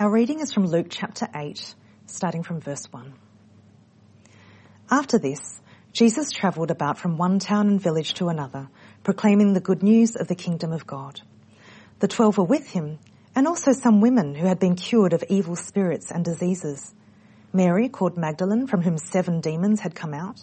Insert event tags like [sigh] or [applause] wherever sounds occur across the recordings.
Our reading is from Luke chapter 8, starting from verse 1. After this, Jesus travelled about from one town and village to another, proclaiming the good news of the kingdom of God. The twelve were with him, and also some women who had been cured of evil spirits and diseases. Mary, called Magdalene, from whom seven demons had come out.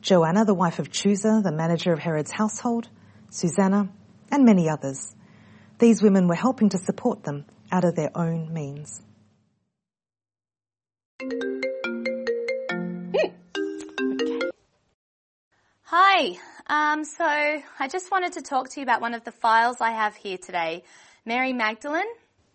Joanna, the wife of Chuza, the manager of Herod's household. Susanna, and many others. These women were helping to support them out of their own means. Hi. Um, so I just wanted to talk to you about one of the files I have here today. Mary Magdalene.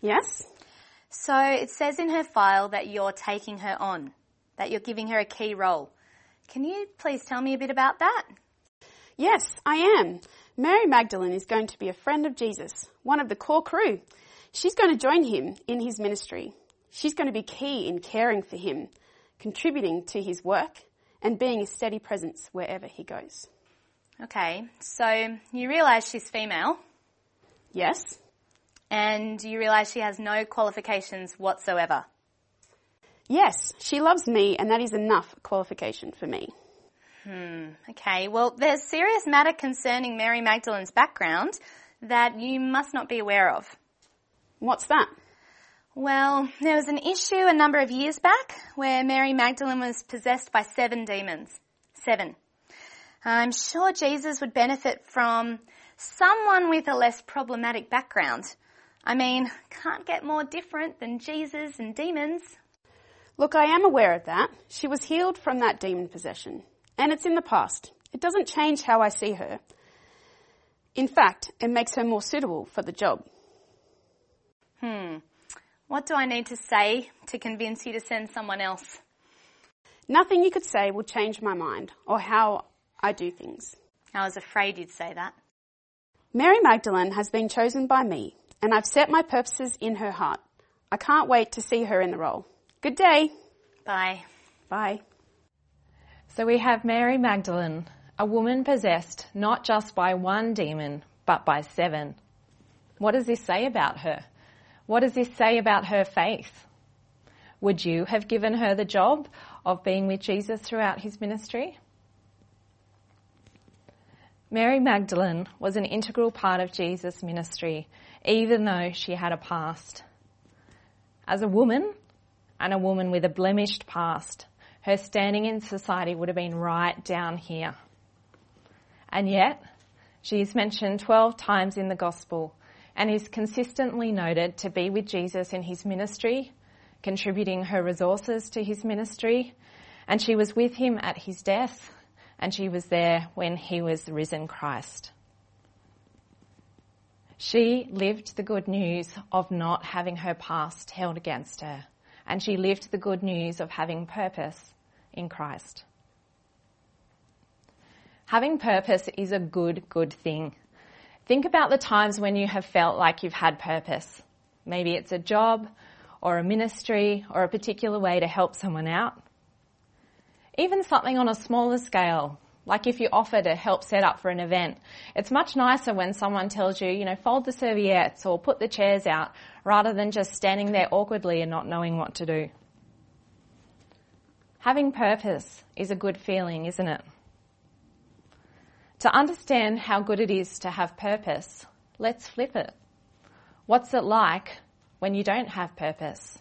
Yes. So it says in her file that you're taking her on, that you're giving her a key role. Can you please tell me a bit about that? Yes, I am. Mary Magdalene is going to be a friend of Jesus, one of the core crew. She's going to join him in his ministry. She's going to be key in caring for him, contributing to his work, and being a steady presence wherever he goes. Okay, so you realise she's female. Yes. And you realise she has no qualifications whatsoever. Yes, she loves me and that is enough qualification for me. Hmm, okay. Well, there's serious matter concerning Mary Magdalene's background that you must not be aware of. What's that? Well, there was an issue a number of years back where Mary Magdalene was possessed by seven demons. Seven. I'm sure Jesus would benefit from someone with a less problematic background. I mean, can't get more different than Jesus and demons. Look, I am aware of that. She was healed from that demon possession. And it's in the past. It doesn't change how I see her. In fact, it makes her more suitable for the job. Hmm. What do I need to say to convince you to send someone else? Nothing you could say will change my mind or how I do things. I was afraid you'd say that. Mary Magdalene has been chosen by me, and I've set my purposes in her heart. I can't wait to see her in the role. Good day. Bye. Bye. So we have Mary Magdalene, a woman possessed not just by one demon, but by seven. What does this say about her? What does this say about her faith? Would you have given her the job of being with Jesus throughout his ministry? Mary Magdalene was an integral part of Jesus' ministry, even though she had a past. As a woman, and a woman with a blemished past, her standing in society would have been right down here. And yet, she is mentioned 12 times in the Gospel and is consistently noted to be with Jesus in his ministry, contributing her resources to his ministry, and she was with him at his death, and she was there when he was risen Christ. She lived the good news of not having her past held against her, and she lived the good news of having purpose in Christ. Having purpose is a good, good thing. Think about the times when you have felt like you've had purpose. Maybe it's a job or a ministry or a particular way to help someone out. Even something on a smaller scale, like if you offer to help set up for an event. It's much nicer when someone tells you, you know, fold the serviettes or put the chairs out rather than just standing there awkwardly and not knowing what to do. Having purpose is a good feeling, isn't it? To understand how good it is to have purpose, let's flip it. What's it like when you don't have purpose?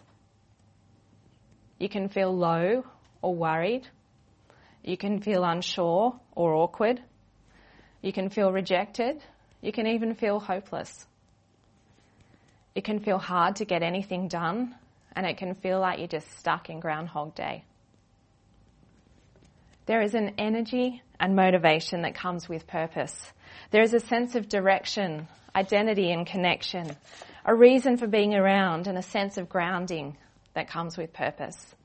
You can feel low or worried. You can feel unsure or awkward. You can feel rejected. You can even feel hopeless. It can feel hard to get anything done, and it can feel like you're just stuck in Groundhog Day. There is an energy and motivation that comes with purpose. There is a sense of direction, identity and connection, a reason for being around and a sense of grounding that comes with purpose.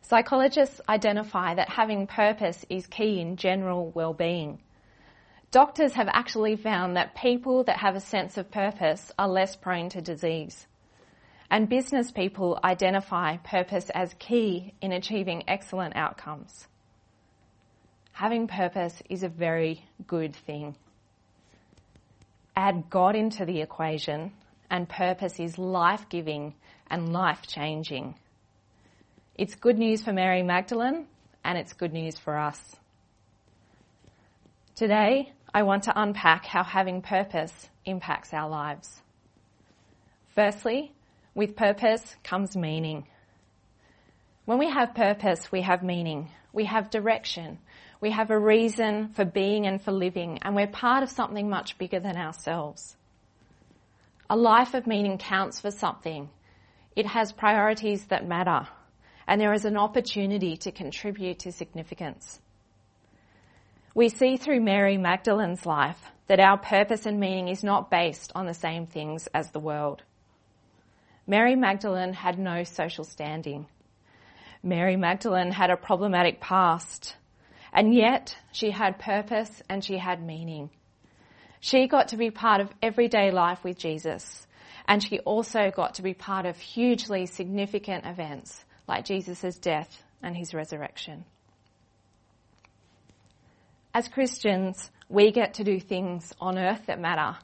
Psychologists identify that having purpose is key in general well-being. Doctors have actually found that people that have a sense of purpose are less prone to disease. And business people identify purpose as key in achieving excellent outcomes. Having purpose is a very good thing. Add God into the equation and purpose is life giving and life changing. It's good news for Mary Magdalene and it's good news for us. Today, I want to unpack how having purpose impacts our lives. Firstly, with purpose comes meaning. When we have purpose, we have meaning. We have direction. We have a reason for being and for living, and we're part of something much bigger than ourselves. A life of meaning counts for something. It has priorities that matter, and there is an opportunity to contribute to significance. We see through Mary Magdalene's life that our purpose and meaning is not based on the same things as the world. Mary Magdalene had no social standing. Mary Magdalene had a problematic past, and yet she had purpose and she had meaning. She got to be part of everyday life with Jesus, and she also got to be part of hugely significant events like Jesus' death and his resurrection. As Christians, we get to do things on earth that matter,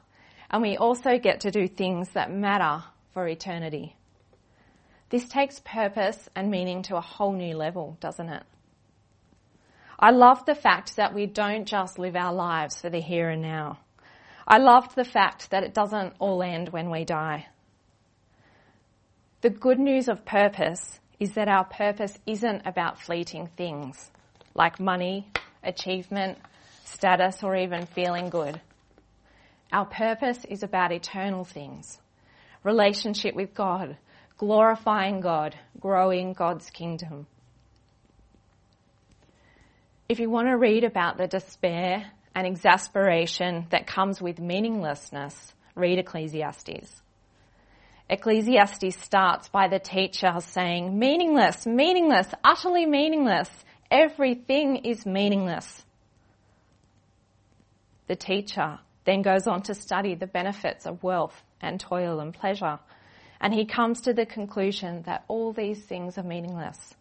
and we also get to do things that matter for eternity. This takes purpose and meaning to a whole new level, doesn't it? I love the fact that we don't just live our lives for the here and now. I loved the fact that it doesn't all end when we die. The good news of purpose is that our purpose isn't about fleeting things like money, achievement, status, or even feeling good. Our purpose is about eternal things relationship with God, glorifying God, growing God's kingdom. If you want to read about the despair and exasperation that comes with meaninglessness, read Ecclesiastes. Ecclesiastes starts by the teacher saying, meaningless, meaningless, utterly meaningless. Everything is meaningless. The teacher then goes on to study the benefits of wealth and toil and pleasure. And he comes to the conclusion that all these things are meaningless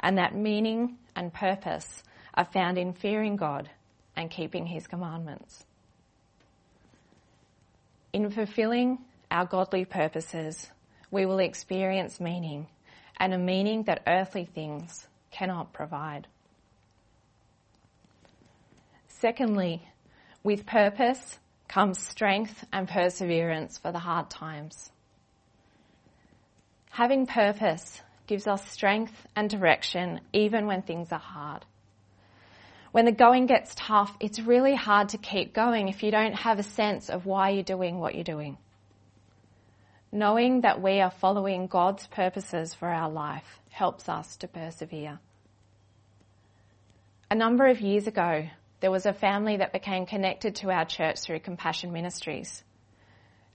and that meaning and purpose are found in fearing God and keeping his commandments. In fulfilling our godly purposes, we will experience meaning and a meaning that earthly things cannot provide. Secondly, with purpose comes strength and perseverance for the hard times. Having purpose gives us strength and direction even when things are hard. When the going gets tough, it's really hard to keep going if you don't have a sense of why you're doing what you're doing. Knowing that we are following God's purposes for our life helps us to persevere. A number of years ago, there was a family that became connected to our church through Compassion Ministries.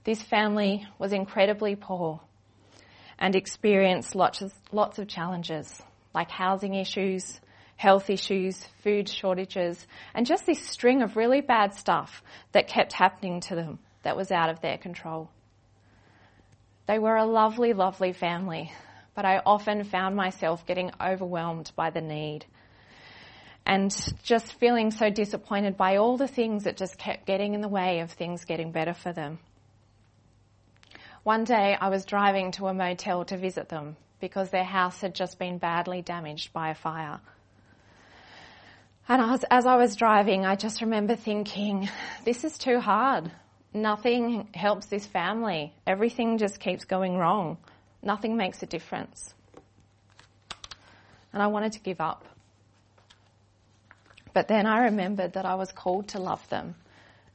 This family was incredibly poor and experienced lots of, lots of challenges like housing issues, health issues, food shortages, and just this string of really bad stuff that kept happening to them that was out of their control. They were a lovely, lovely family, but I often found myself getting overwhelmed by the need and just feeling so disappointed by all the things that just kept getting in the way of things getting better for them. One day I was driving to a motel to visit them because their house had just been badly damaged by a fire. And I was, as I was driving, I just remember thinking, this is too hard. Nothing helps this family. Everything just keeps going wrong. Nothing makes a difference. And I wanted to give up. But then I remembered that I was called to love them,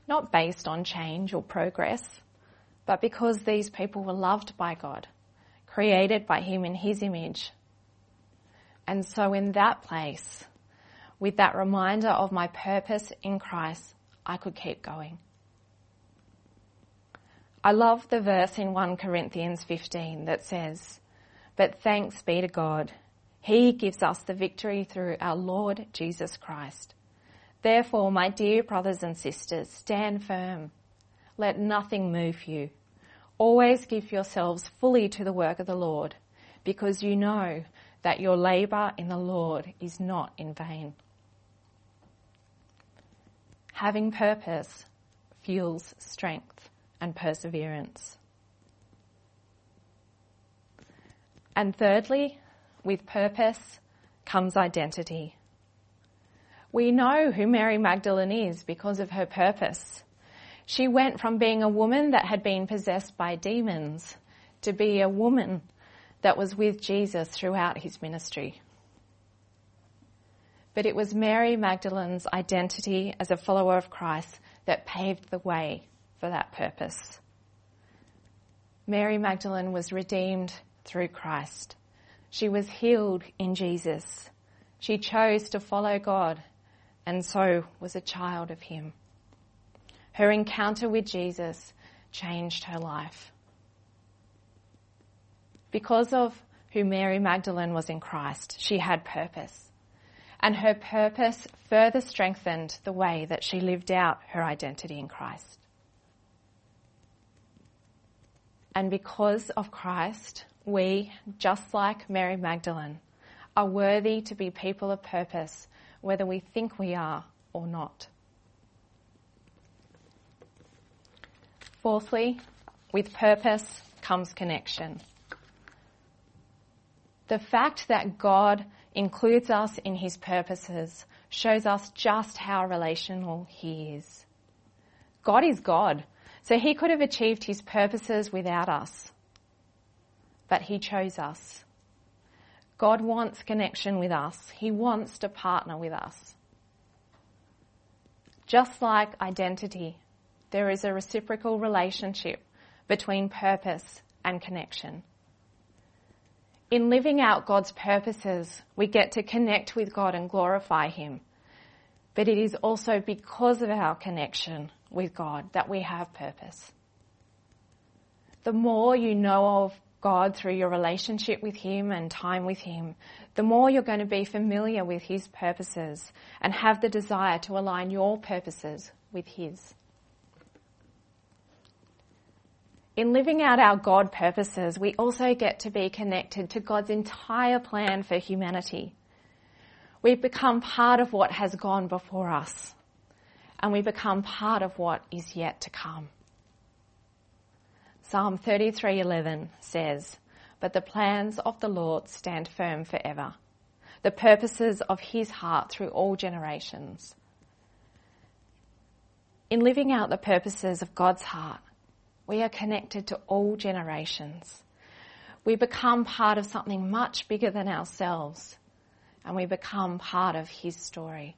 not based on change or progress, but because these people were loved by God, created by Him in His image. And so in that place, with that reminder of my purpose in Christ, I could keep going. I love the verse in 1 Corinthians 15 that says, But thanks be to God he gives us the victory through our Lord Jesus Christ. Therefore, my dear brothers and sisters, stand firm. Let nothing move you. Always give yourselves fully to the work of the Lord, because you know that your labour in the Lord is not in vain. Having purpose fuels strength and perseverance. And thirdly, with purpose comes identity. We know who Mary Magdalene is because of her purpose. She went from being a woman that had been possessed by demons to be a woman that was with Jesus throughout his ministry. But it was Mary Magdalene's identity as a follower of Christ that paved the way for that purpose. Mary Magdalene was redeemed through Christ. She was healed in Jesus. She chose to follow God and so was a child of Him. Her encounter with Jesus changed her life. Because of who Mary Magdalene was in Christ, she had purpose. And her purpose further strengthened the way that she lived out her identity in Christ. And because of Christ, we, just like Mary Magdalene, are worthy to be people of purpose, whether we think we are or not. Fourthly, with purpose comes connection. The fact that God includes us in his purposes shows us just how relational he is. God is God, so he could have achieved his purposes without us but He chose us. God wants connection with us. He wants to partner with us. Just like identity, there is a reciprocal relationship between purpose and connection. In living out God's purposes, we get to connect with God and glorify Him. But it is also because of our connection with God that we have purpose. The more you know of God through your relationship with Him and time with Him, the more you're going to be familiar with His purposes and have the desire to align your purposes with His. In living out our God purposes, we also get to be connected to God's entire plan for humanity. We become part of what has gone before us, and we become part of what is yet to come. Psalm 33:11 says, "But the plans of the Lord stand firm forever, the purposes of his heart through all generations." In living out the purposes of God's heart, we are connected to all generations. We become part of something much bigger than ourselves, and we become part of his story.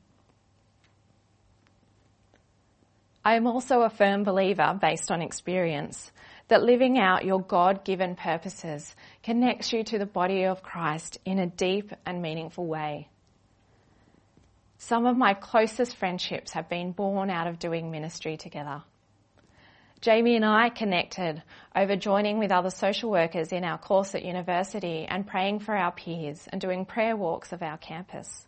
I am also a firm believer, based on experience, that living out your God given purposes connects you to the body of Christ in a deep and meaningful way. Some of my closest friendships have been born out of doing ministry together. Jamie and I connected over joining with other social workers in our course at university and praying for our peers and doing prayer walks of our campus.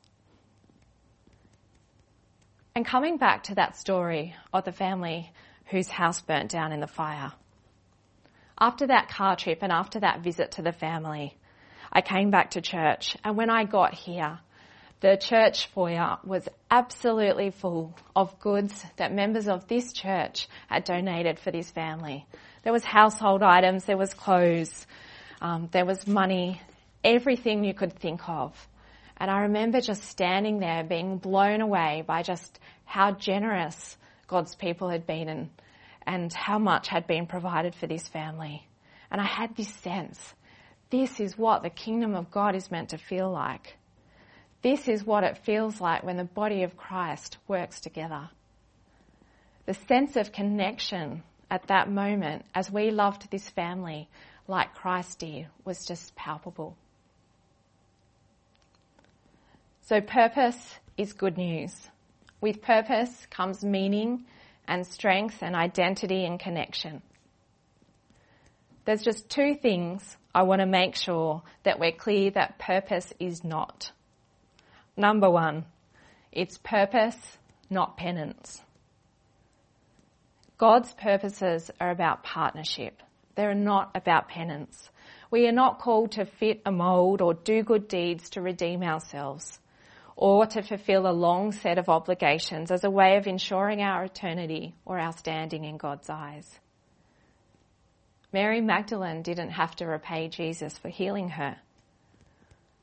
And coming back to that story of the family whose house burnt down in the fire. After that car trip and after that visit to the family, I came back to church and when I got here, the church foyer was absolutely full of goods that members of this church had donated for this family. There was household items, there was clothes, um, there was money, everything you could think of. And I remember just standing there being blown away by just how generous God's people had been and and how much had been provided for this family. And I had this sense this is what the kingdom of God is meant to feel like. This is what it feels like when the body of Christ works together. The sense of connection at that moment as we loved this family like Christ did was just palpable. So purpose is good news. With purpose comes meaning and strength and identity and connection. There's just two things I want to make sure that we're clear that purpose is not. Number one, it's purpose, not penance. God's purposes are about partnership. They're not about penance. We are not called to fit a mould or do good deeds to redeem ourselves or to fulfill a long set of obligations as a way of ensuring our eternity or our standing in God's eyes. Mary Magdalene didn't have to repay Jesus for healing her.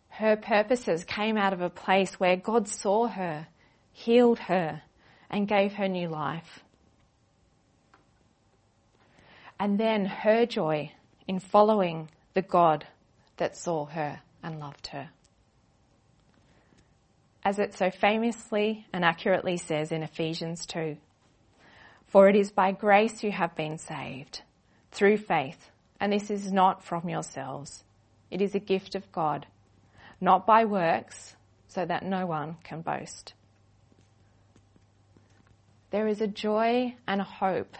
Her purposes came out of a place where God saw her, healed her, and gave her new life. And then her joy in following the God that saw her and loved her. As it so famously and accurately says in Ephesians 2 For it is by grace you have been saved, through faith, and this is not from yourselves. It is a gift of God, not by works, so that no one can boast. There is a joy and a hope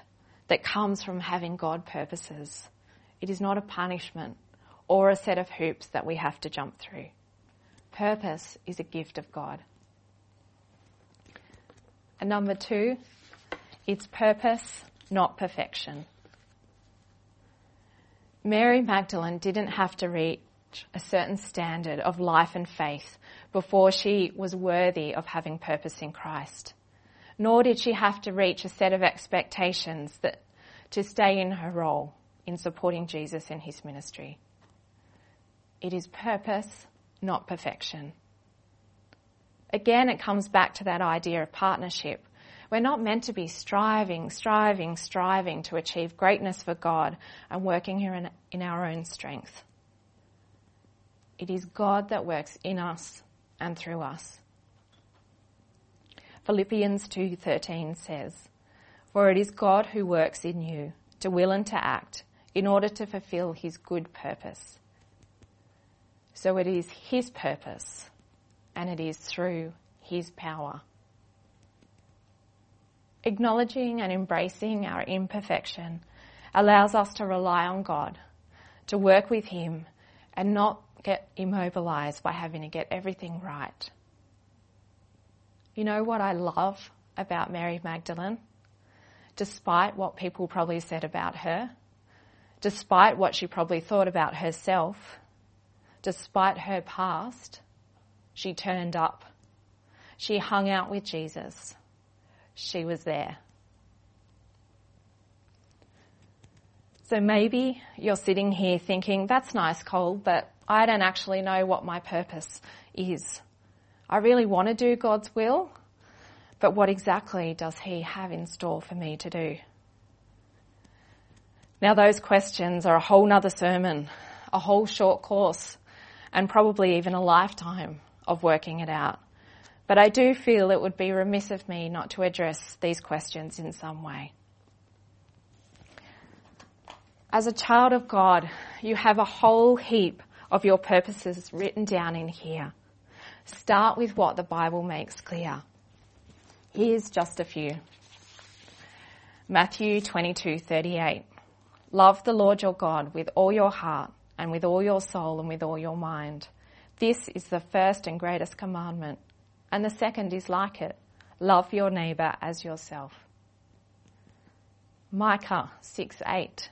that comes from having God purposes. It is not a punishment or a set of hoops that we have to jump through. Purpose is a gift of God. And number two, it's purpose, not perfection. Mary Magdalene didn't have to reach a certain standard of life and faith before she was worthy of having purpose in Christ. Nor did she have to reach a set of expectations that to stay in her role in supporting Jesus in his ministry. It is purpose, not perfection. Again, it comes back to that idea of partnership. We're not meant to be striving, striving, striving to achieve greatness for God and working here in, in our own strength. It is God that works in us and through us. Philippians 2:13 says, "For it is God who works in you to will and to act in order to fulfill his good purpose." So it is his purpose and it is through his power. Acknowledging and embracing our imperfection allows us to rely on God, to work with him and not get immobilized by having to get everything right. You know what I love about Mary Magdalene? Despite what people probably said about her, despite what she probably thought about herself, despite her past, she turned up. She hung out with Jesus. She was there. So maybe you're sitting here thinking, that's nice, Cole, but I don't actually know what my purpose is. I really want to do God's will, but what exactly does He have in store for me to do? Now those questions are a whole nother sermon, a whole short course, and probably even a lifetime of working it out. But I do feel it would be remiss of me not to address these questions in some way. As a child of God, you have a whole heap of your purposes written down in here. Start with what the Bible makes clear. Here's just a few. Matthew 22:38. Love the Lord your God with all your heart and with all your soul and with all your mind. This is the first and greatest commandment. And the second is like it. Love your neighbour as yourself. Micah 6 8.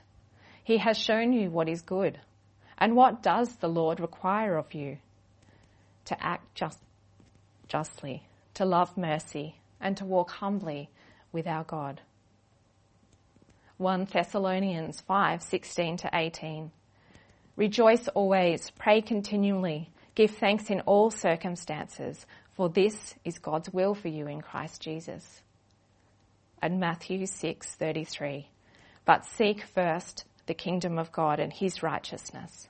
He has shown you what is good. And what does the Lord require of you? To act just, justly, to love mercy, and to walk humbly with our God. 1 Thessalonians 5 16 to 18. Rejoice always, pray continually, give thanks in all circumstances, for this is God's will for you in Christ Jesus. And Matthew 6:33. But seek first the kingdom of God and his righteousness.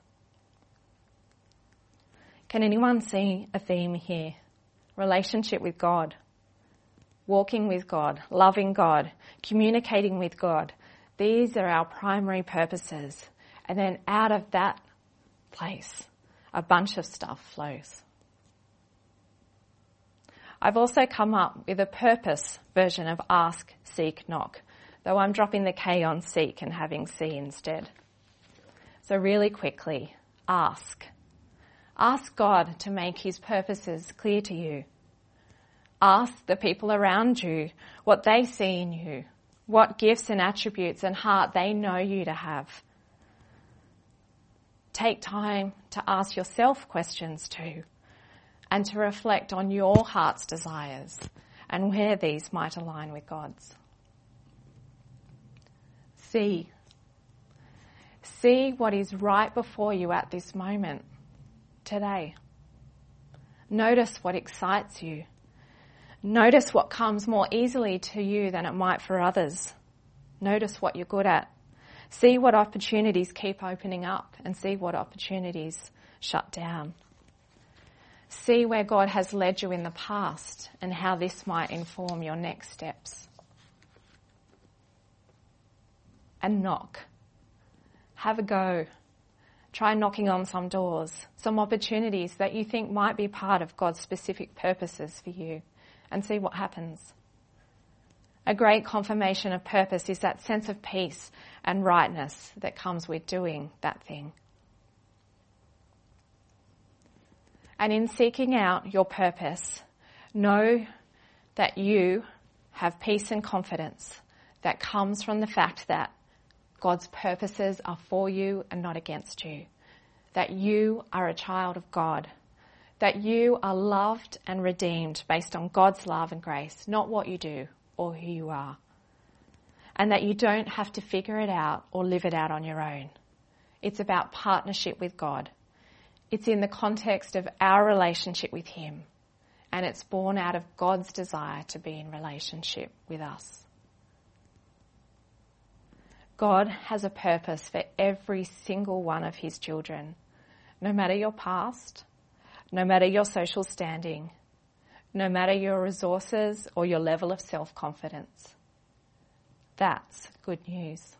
Can anyone see a theme here? Relationship with God, walking with God, loving God, communicating with God. These are our primary purposes. And then out of that place, a bunch of stuff flows. I've also come up with a purpose version of ask, seek, knock, though I'm dropping the K on seek and having see instead. So really quickly, ask. Ask God to make his purposes clear to you. Ask the people around you what they see in you, what gifts and attributes and heart they know you to have. Take time to ask yourself questions too and to reflect on your heart's desires and where these might align with God's. See. See what is right before you at this moment, today. Notice what excites you. Notice what comes more easily to you than it might for others. Notice what you're good at. See what opportunities keep opening up and see what opportunities shut down. See where God has led you in the past and how this might inform your next steps. And knock. Have a go. Try knocking on some doors, some opportunities that you think might be part of God's specific purposes for you, and see what happens. A great confirmation of purpose is that sense of peace and rightness that comes with doing that thing. And in seeking out your purpose, know that you have peace and confidence that comes from the fact that God's purposes are for you and not against you. That you are a child of God. That you are loved and redeemed based on God's love and grace, not what you do or who you are. And that you don't have to figure it out or live it out on your own. It's about partnership with God. It's in the context of our relationship with Him. And it's born out of God's desire to be in relationship with us. God has a purpose for every single one of His children, no matter your past, no matter your social standing, no matter your resources or your level of self confidence. That's good news.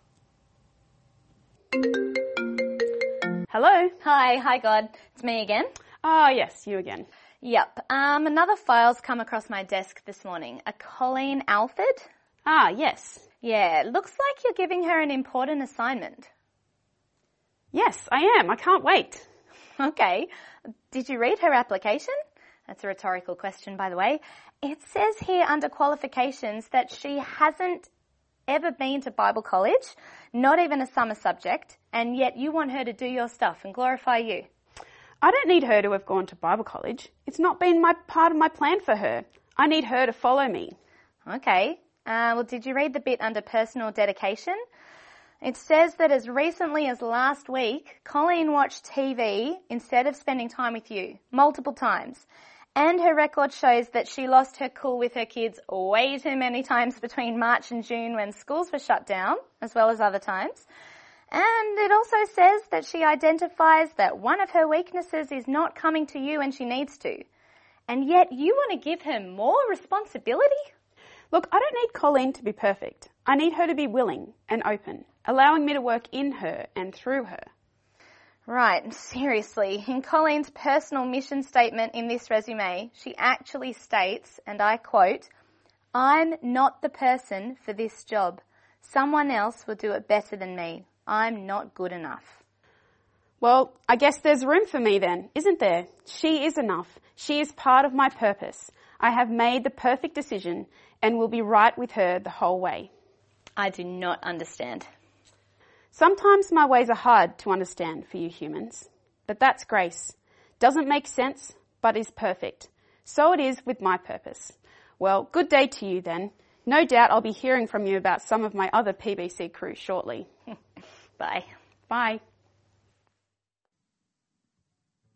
Hello. Hi, hi God. It's me again. Ah, yes, you again. Yep. Um, another file's come across my desk this morning. A Colleen Alford. Ah, yes. Yeah, looks like you're giving her an important assignment. Yes, I am. I can't wait. [laughs] Okay. Did you read her application? That's a rhetorical question, by the way. It says here under qualifications that she hasn't ever been to Bible college, not even a summer subject, and yet you want her to do your stuff and glorify you. I don't need her to have gone to Bible college. It's not been my part of my plan for her. I need her to follow me. Okay. Uh, well, did you read the bit under personal dedication? It says that as recently as last week, Colleen watched TV instead of spending time with you multiple times. And her record shows that she lost her cool with her kids way too many times between March and June when schools were shut down, as well as other times. And it also says that she identifies that one of her weaknesses is not coming to you when she needs to. And yet you want to give her more responsibility? Look, I don't need Colleen to be perfect. I need her to be willing and open, allowing me to work in her and through her. Right, seriously, in Colleen's personal mission statement in this resume, she actually states, and I quote, I'm not the person for this job. Someone else will do it better than me. I'm not good enough. Well, I guess there's room for me then, isn't there? She is enough. She is part of my purpose. I have made the perfect decision and will be right with her the whole way. I do not understand. Sometimes my ways are hard to understand for you humans, but that's grace. Doesn't make sense, but is perfect. So it is with my purpose. Well, good day to you then. No doubt I'll be hearing from you about some of my other PBC crew shortly. [laughs] Bye. Bye.